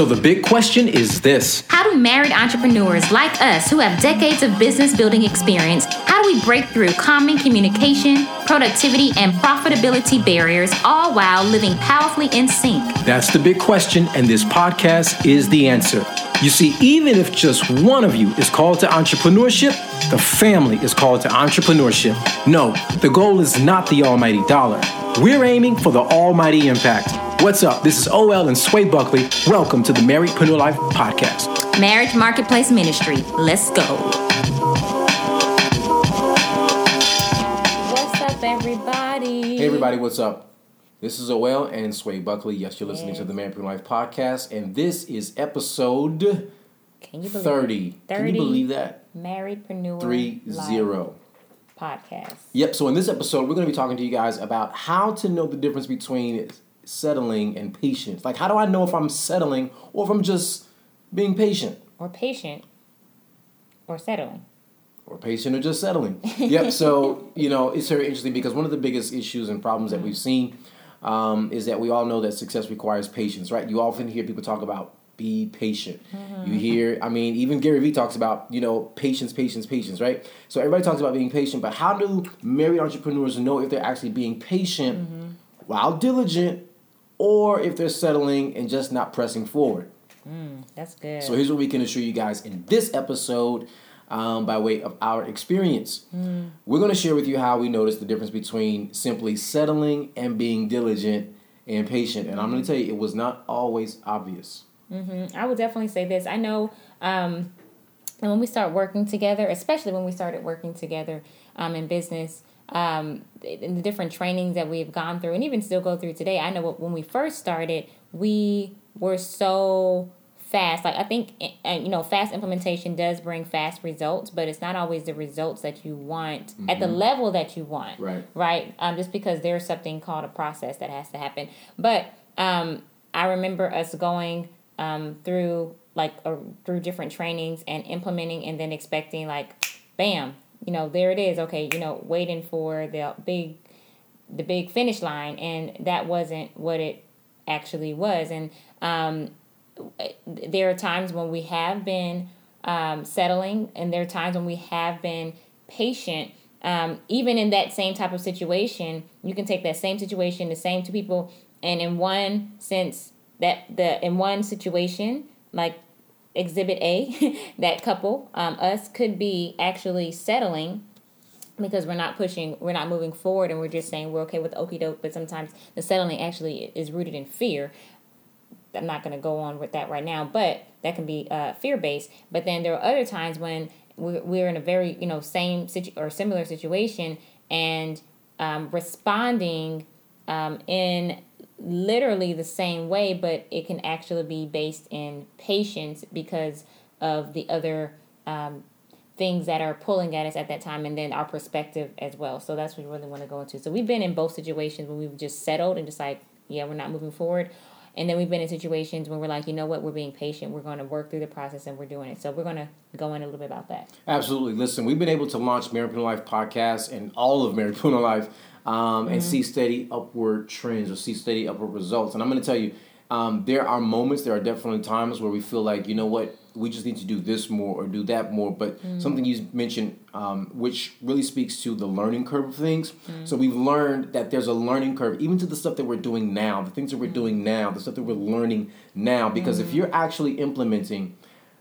So the big question is this How do married entrepreneurs like us who have decades of business building experience, how do we break through common communication, productivity, and profitability barriers, all while living powerfully in sync? That's the big question, and this podcast is the answer. You see, even if just one of you is called to entrepreneurship, the family is called to entrepreneurship. No, the goal is not the almighty dollar. We're aiming for the almighty impact. What's up? This is OL and Sway Buckley. Welcome to the Marriedpreneur Life Podcast. Marriage Marketplace Ministry. Let's go. What's up, everybody? Hey, everybody, what's up? This is OL and Sway Buckley. Yes, you're listening to the Marriedpreneur Life Podcast, and this is episode Can you believe 30. Can you believe that? Marriedpreneur Three Life zero. podcast. Yep. So in this episode, we're going to be talking to you guys about how to know the difference between settling and patience. Like, how do I know if I'm settling or if I'm just being patient? Or patient or settling. Or patient or just settling. Yep. So, you know, it's very interesting because one of the biggest issues and problems that uh-huh. we've seen um, is that we all know that success requires patience, right? You often hear people talk about be patient. Mm-hmm. You hear, I mean, even Gary Vee talks about, you know, patience, patience, patience, right? So everybody talks about being patient, but how do married entrepreneurs know if they're actually being patient mm-hmm. while diligent or if they're settling and just not pressing forward? Mm, that's good. So here's what we can assure you guys in this episode um, by way of our experience. We're going to share with you how we notice the difference between simply settling and being diligent and patient. And I'm going to tell you, it was not always obvious. I would definitely say this. I know um, and when we start working together, especially when we started working together um, in business, um, in the different trainings that we've gone through and even still go through today, I know when we first started, we were so fast. Like I think, uh, you know, fast implementation does bring fast results, but it's not always the results that you want at the level that you want. Right. Right. Um, just because there's something called a process that has to happen. But um, I remember us going um, through like uh, through different trainings and implementing and then expecting like, bam, you know, there it is. Okay, you know, waiting for the big the big finish line and that wasn't what it actually was and um, there are times when we have been um, settling and there are times when we have been patient um, even in that same type of situation you can take that same situation the same two people and in one sense that the in one situation like exhibit a that couple um, us could be actually settling because we're not pushing, we're not moving forward, and we're just saying we're okay with okie doke. But sometimes the settling actually is rooted in fear. I'm not going to go on with that right now, but that can be uh, fear based. But then there are other times when we're, we're in a very you know same situ- or similar situation and um, responding um, in literally the same way, but it can actually be based in patience because of the other um, things that are pulling at us at that time and then our perspective as well. So that's what we really want to go into. So we've been in both situations when we've just settled and just like, yeah, we're not moving forward. And then we've been in situations when we're like, you know what, we're being patient. We're going to work through the process and we're doing it. So we're going to go in a little bit about that. Absolutely. Listen, we've been able to launch Preneur Life podcast and all of Preneur Life um, and see steady upward trends or see steady upward results. And I'm going to tell you, um, there are moments, there are definitely times where we feel like, you know what, we just need to do this more or do that more. But something you mentioned, um, which really speaks to the learning curve of things. So we've learned that there's a learning curve, even to the stuff that we're doing now, the things that we're doing now, the stuff that we're learning now. Because if you're actually implementing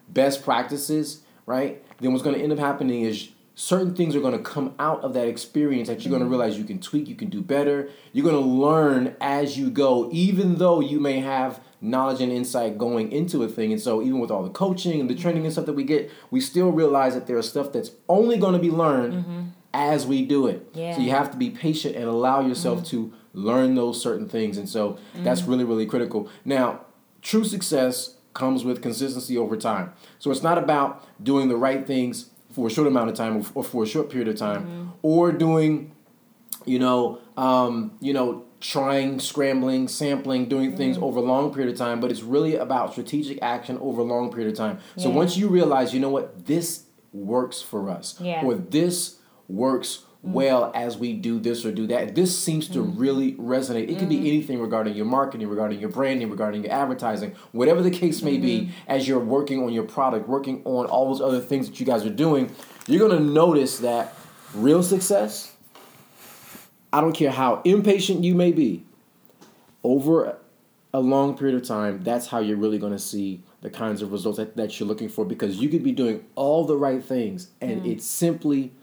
best practices, right, then what's going to end up happening is certain things are going to come out of that experience that you're going to mm-hmm. realize you can tweak, you can do better. You're going to learn as you go, even though you may have knowledge and insight going into a thing. And so, even with all the coaching and the training and stuff that we get, we still realize that there's stuff that's only going to be learned mm-hmm. as we do it. Yeah. So, you have to be patient and allow yourself mm-hmm. to learn those certain things. And so, that's really, really critical. Now, true success comes with consistency over time. So, it's not about doing the right things for a short amount of time or for a short period of time or doing you know, um, you know, trying, scrambling, sampling, doing things over a long period of time, but it's really about strategic action over a long period of time. So Yeah. once you realize, you know what, this works for us, Yeah. or this works Mm-hmm. well as we do this or do that. This seems to mm-hmm. really resonate. It could be mm-hmm. anything regarding your marketing, regarding your branding, regarding your advertising, whatever the case may be, as you're working on your product, working on all those other things that you guys are doing, you're going to notice that real success, I don't care how impatient you may be, over a long period of time, that's how you're really going to see the kinds of results that, that you're looking for because you could be doing all the right things and it simply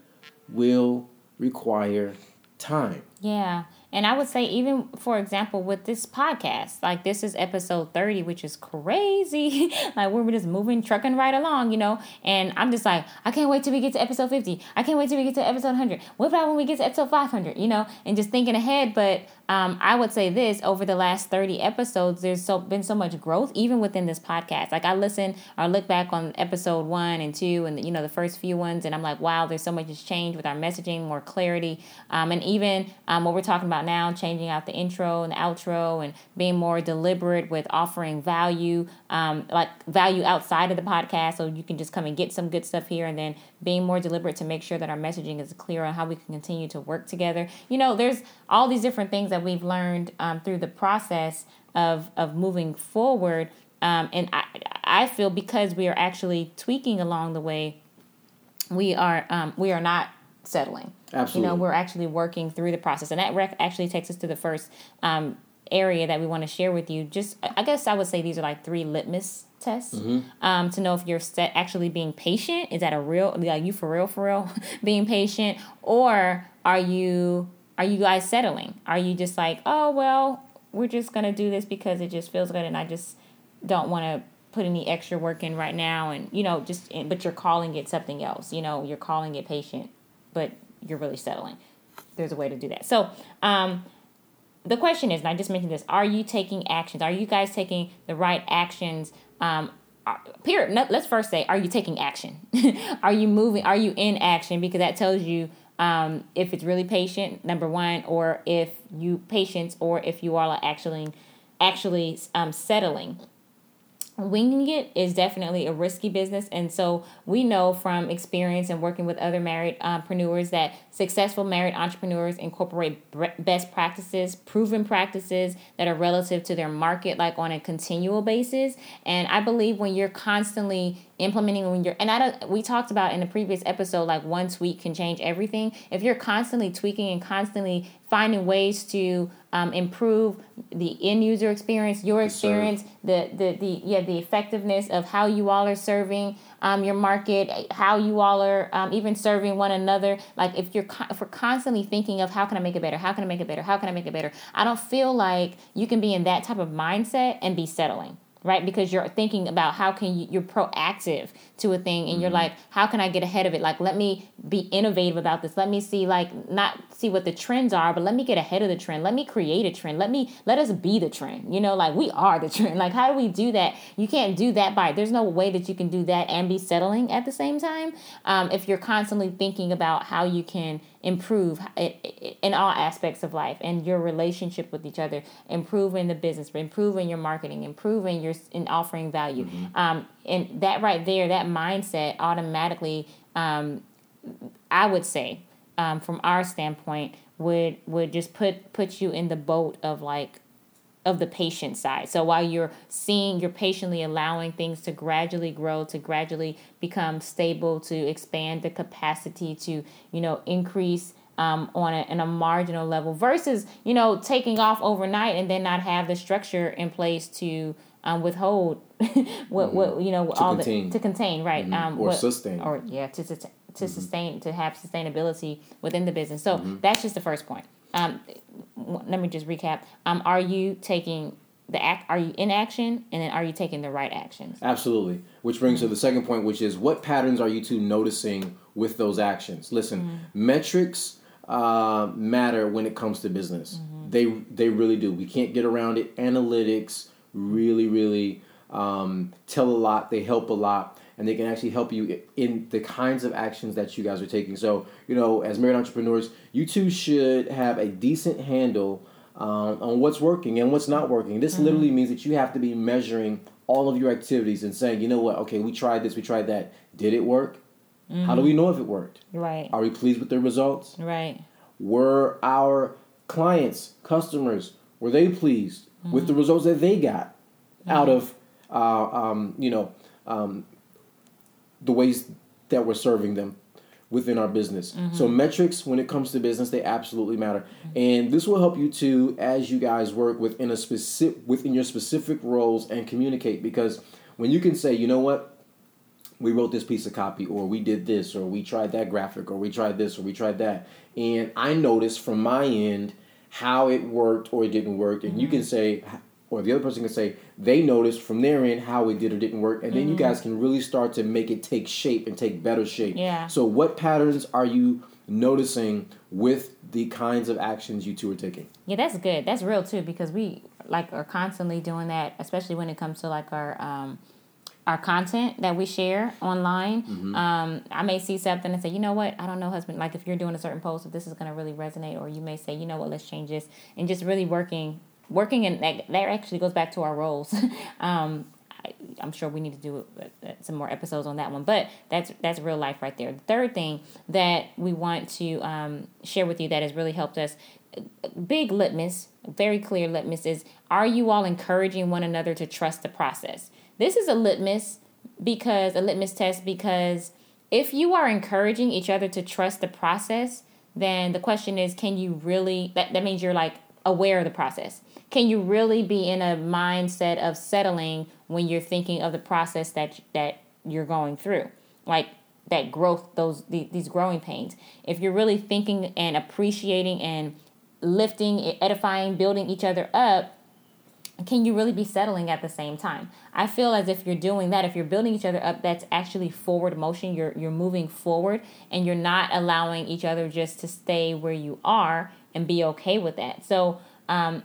will require time. Yeah. And I would say, even for example, with this podcast, like this is episode 30, which is crazy. like we're just moving, trucking right along, you know? And I'm just like, I can't wait till we get to episode 50. I can't wait till we get to episode 100. What about when we get to episode 500, you know? And just thinking ahead. But um, I would say this over the last 30 episodes, there's so been so much growth, even within this podcast. Like I listen or look back on episode one and two and, you know, the first few ones, and I'm like, wow, there's so much has changed with our messaging, more clarity. Um, and even um, what we're talking about now, changing out the intro and the outro and being more deliberate with offering value, um, like value outside of the podcast. So you can just come and get some good stuff here and then being more deliberate to make sure that our messaging is clear on how we can continue to work together. You know, there's all these different things that we've learned um, through the process of, of moving forward. Um, and I, I feel because we are actually tweaking along the way, we are um, we are not settling. Absolutely. You know, we're actually working through the process, and that rec- actually takes us to the first um, area that we want to share with you. Just, I guess I would say these are like three litmus tests um, to know if you're set, actually being patient. Is that a real, like you for real, for real, being patient, or are you are you guys settling? Are you just like, oh well, we're just gonna do this because it just feels good, and I just don't want to put any extra work in right now, and you know, just but you're calling it something else. You know, you're calling it patient, but you're really settling. There's a way to do that. So, um, the question is, and I just mentioned this: Are you taking actions? Are you guys taking the right actions? Um, period. No, let's first say, are you taking action? are you moving? Are you in action? Because that tells you um, if it's really patient, number one, or if you patience, or if you all are actually, actually um, settling winging it is definitely a risky business. And so we know from experience and working with other married uh, entrepreneurs that successful married entrepreneurs incorporate best practices proven practices that are relative to their market like on a continual basis. And i believe when you're constantly implementing when you're and i don't we talked about in the previous episode like one tweak can change everything. If you're constantly tweaking and constantly finding ways to um, improve the end user experience your experience the, the the yeah the effectiveness of how you all are serving um, your market how you all are um, even serving one another like if you're con- if we're constantly thinking of how can i make it better how can i make it better how can i make it better i don't feel like you can be in that type of mindset and be settling right? Because you're thinking about how can you you're proactive to a thing and you're like how can i get ahead of it? Like let me be innovative about this. Let me see like not see what the trends are but let me get ahead of the trend. Let me create a trend. Let me let us be the trend. You know like we are the trend. Like how do we do that? You can't do that by there's no way that you can do that and be settling at the same time um, if you're constantly thinking about how you can improve in all aspects of life and your relationship with each other improving the business improving your marketing improving your in offering value. Um, and that right there that mindset automatically um, i would say um, from our standpoint would would just put put you in the boat of like of the patient side. So while you're seeing, you're patiently allowing things to gradually grow, to gradually become stable, to expand the capacity to, you know, increase um, on a, in a marginal level versus, you know, taking off overnight and then not have the structure in place to um, withhold what, what, you know, all contain. the, to contain, right. Um, Or what- sustain. Or, yeah, to, sustain to sustain, to have sustainability within the business. So that's just the first point. Um, let me just recap. Um, are you taking the act? Are you in action, and then are you taking the right actions? Absolutely. Which brings to the second point, which is what patterns are you two noticing with those actions? Listen, metrics uh, matter when it comes to business. They they really do. We can't get around it. Analytics really really um, tell a lot. They help a lot, and they can actually help you in the kinds of actions that you guys are taking. So you know, as married entrepreneurs, you two should have a decent handle um, on what's working and what's not working. This literally means that you have to be measuring all of your activities and saying, you know what, okay, we tried this, we tried that. Did it work? How do we know if it worked? Right. Are we pleased with the results? Right. Were our clients, customers, were they pleased with the results that they got out of, uh, um, you know, um, the ways that we're serving them within our business. So mm-hmm. metrics, when it comes to business, they absolutely matter, and this will help you to as you guys work within a specific within your specific roles and communicate because when you can say, you know what, we wrote this piece of copy or we did this or we tried that graphic or we tried this or we tried that and i noticed from my end how it worked or it didn't work and you mm-hmm. can say or the other person can say they noticed from their end how it did or didn't work and then you guys can really start to make it take shape and take better shape Yeah. so what patterns are you noticing with the kinds of actions you two are taking Yeah, that's good. That's real too because we like are constantly doing that, especially when it comes to like our um our content that we share online. Um, I may see something and say, you know what, I don't know, husband. Like if you're doing a certain post, if this is going to really resonate, or you may say, you know what, let's change this, and just really working, working, and that that actually goes back to our roles. um, I, I'm sure we need to do uh, some more episodes on that one, but that's that's real life right there. The third thing that we want to um, share with you that has really helped us, big litmus, very clear litmus is: Are you all encouraging one another to trust the process? This is a litmus because a litmus test because if you are encouraging each other to trust the process, then the question is, can you really? That that means you're like aware of the process. Can you really be in a mindset of settling when you're thinking of the process that that you're going through, like that growth, those the, these growing pains? If you're really thinking and appreciating and lifting, edifying, building each other up, can you really be settling at the same time? I feel as if you're doing that, if you're building each other up, that's actually forward motion. You're you're moving forward and you're not allowing each other just to stay where you are and be okay with that. So, um,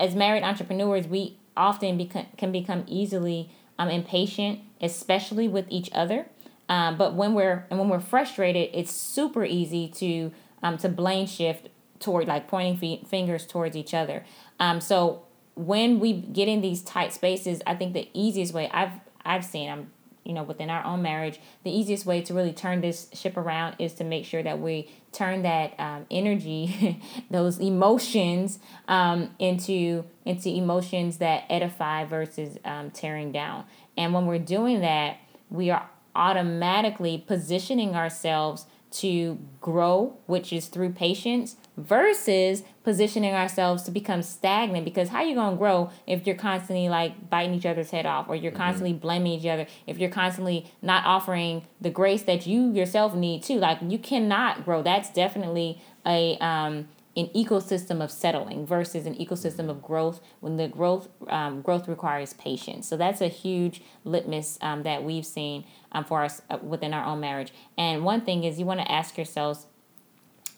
as married entrepreneurs, we often can become easily um, impatient, especially with each other. Um, but when we're and when we're frustrated, it's super easy to um, to blame shift toward like pointing fi- fingers towards each other. Um, so when we get in these tight spaces, I think the easiest way I've I've seen I'm you know within our own marriage, the easiest way to really turn this ship around is to make sure that we turn that um, energy, those emotions, um, into into emotions that edify versus um, tearing down. And when we're doing that, we are automatically positioning ourselves to grow, which is through patience, versus positioning ourselves to become stagnant. Because how you gonna grow if you're constantly like biting each other's head off, or you're constantly blaming each other, if you're constantly not offering the grace that you yourself need too? Like you cannot grow. That's definitely a um an ecosystem of settling versus an ecosystem of growth when the growth um, growth requires patience so that's a huge litmus um, that we've seen um, for us uh, within our own marriage and one thing is you want to ask yourselves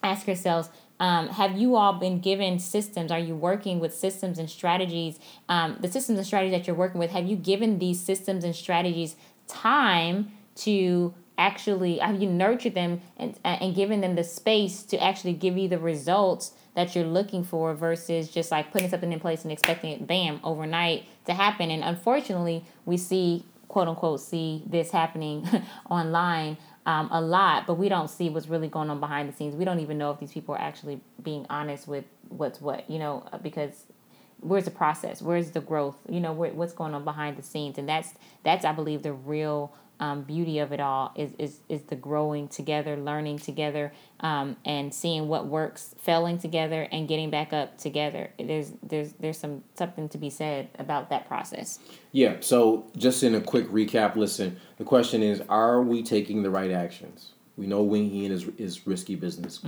ask yourselves um, have you all been given systems? Are you working with systems and strategies? Um, the systems and strategies that you're working with have you given these systems and strategies time to actually have you nurtured them and and given them the space to actually give you the results that you're looking for versus just like putting something in place and expecting it bam overnight to happen? And unfortunately we see quote unquote see this happening online um, a lot but we don't see what's really going on behind the scenes. We don't even know if these people are actually being honest with what's what you know because where's the process? Where's the growth? You know where, what's going on behind the scenes? And that's that's i believe the real um, beauty of it all is, is is the growing together learning together um, and seeing what works failing together and getting back up together there's there's there's some something to be said about that process Yeah. So, just in a quick recap, listen. The question is: Are we taking the right actions? We know winging is is risky business.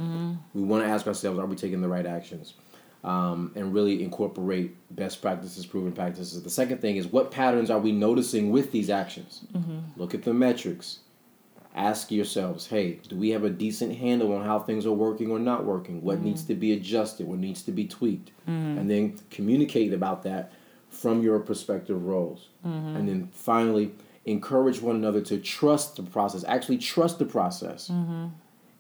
We want to ask ourselves: Are we taking the right actions? Um, and really incorporate best practices, proven practices. The second thing is: What patterns are we noticing with these actions? Mm-hmm. Look at the metrics. Ask yourselves: Hey, do we have a decent handle on how things are working or not working? What mm-hmm. needs to be adjusted? What needs to be tweaked? Mm-hmm. And then communicate about that from your prospective roles. And then finally, encourage one another to trust the process. Actually, trust the process.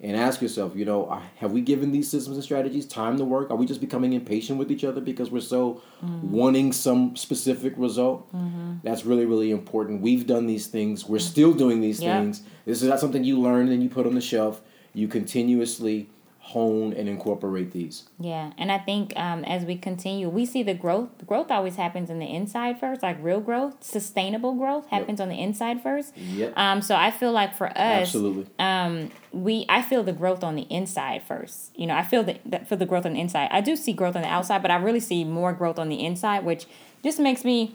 And ask yourself, you know, have we given these systems and strategies time to work? Are we just becoming impatient with each other because we're so mm-hmm. wanting some specific result? Mm-hmm. That's really, really important. We've done these things. We're still doing these yep. things. This is not something you learn and you put on the shelf. You continuously hone and incorporate these. Yeah, and I think um, as we continue, we see the growth. Growth always happens in the inside first, like real growth, sustainable growth happens yep. on the inside first. Yep. Um, so I feel like for us, absolutely, um, we I feel the growth on the inside first. You know, I feel the, that for the growth on the inside. I do see growth on the outside, but I really see more growth on the inside, which just makes me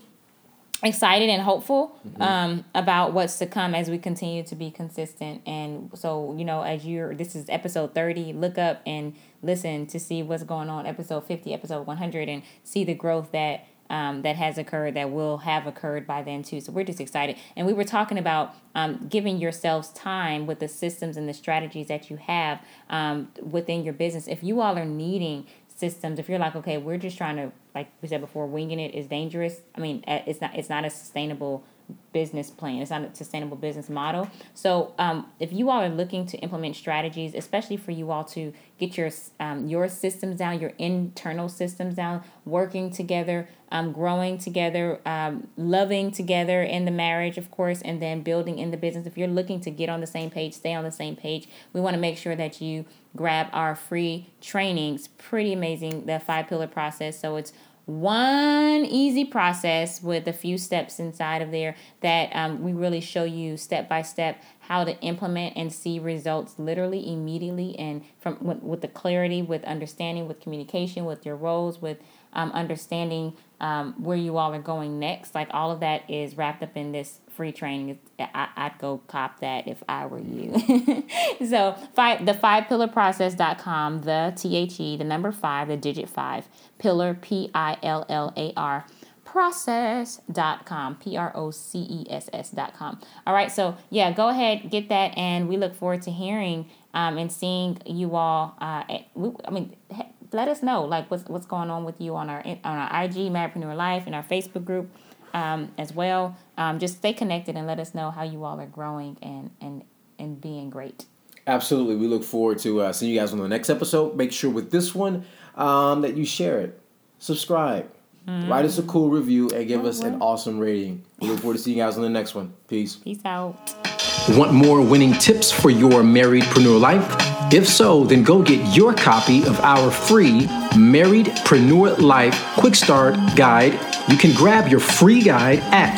excited and hopeful mm-hmm. um, about what's to come as we continue to be consistent. And so, you know, as you're, this is episode 30, look up and listen to see what's going on, episode 50, episode 100, and see the growth that. Um, that has occurred that will have occurred by then too. So we're just excited. And we were talking about um, giving yourselves time with the systems and the strategies that you have um, within your business. If you all are needing systems, if you're like, okay, we're just trying to like we said before, winging it is dangerous. I mean, it's not it's not a sustainable business plan. It's not a sustainable business model. So, um, if you all are looking to implement strategies, especially for you all to get your um, your systems down, your internal systems down, working together, um, growing together, um, loving together in the marriage, of course, and then building in the business. If you're looking to get on the same page, stay on the same page. We want to make sure that you grab our free trainings. Pretty amazing, the five pillar process. So it's one easy process with a few steps inside of there that um, we really show you step by step how to implement and see results literally immediately and from with, with the clarity with understanding with communication with your roles with um, understanding um, where you all are going next. Like all of that is wrapped up in this free training. I, would go cop that if i were you. So five the five pillar process.com the t-h-e the number five the digit five pillar p-i-l-l-a-r process.com p-r-o-c-e-s-s.com all right so yeah go ahead get that and we look forward to hearing um, and seeing you all uh, i mean let us know like what's what's going on with you on our on our IG Marriedpreneur Life and our Facebook group um, as well. Um, just stay connected and let us know how you all are growing and and and being great. Absolutely, we look forward to uh, seeing you guys on the next episode. Make sure with this one um, that you share it, subscribe, mm-hmm. write us a cool review, and give oh, us an awesome rating. We look forward to seeing you guys on the next one. Peace. Peace out. Want more winning tips for your marriedpreneur life? If so, then go get your copy of our free Married Preneur Life Quick Start Guide. You can grab your free guide at